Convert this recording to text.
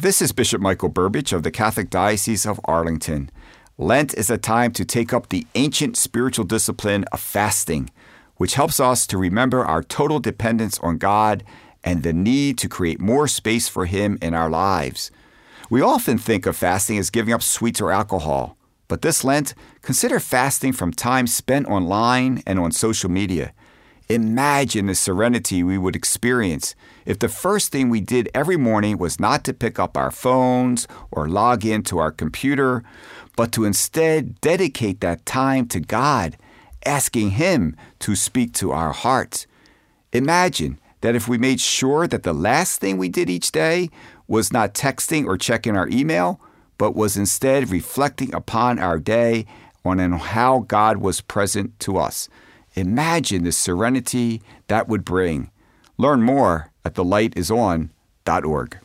This is Bishop Michael Burbidge of the Catholic Diocese of Arlington. Lent is a time to take up the ancient spiritual discipline of fasting, which helps us to remember our total dependence on God and the need to create more space for Him in our lives. We often think of fasting as giving up sweets or alcohol, but this Lent, consider fasting from time spent online and on social media. Imagine the serenity we would experience if the first thing we did every morning was not to pick up our phones or log into our computer, but to instead dedicate that time to God, asking Him to speak to our hearts. Imagine that if we made sure that the last thing we did each day was not texting or checking our email, but was instead reflecting upon our day on how God was present to us. Imagine the serenity that would bring. Learn more at thelightison.org.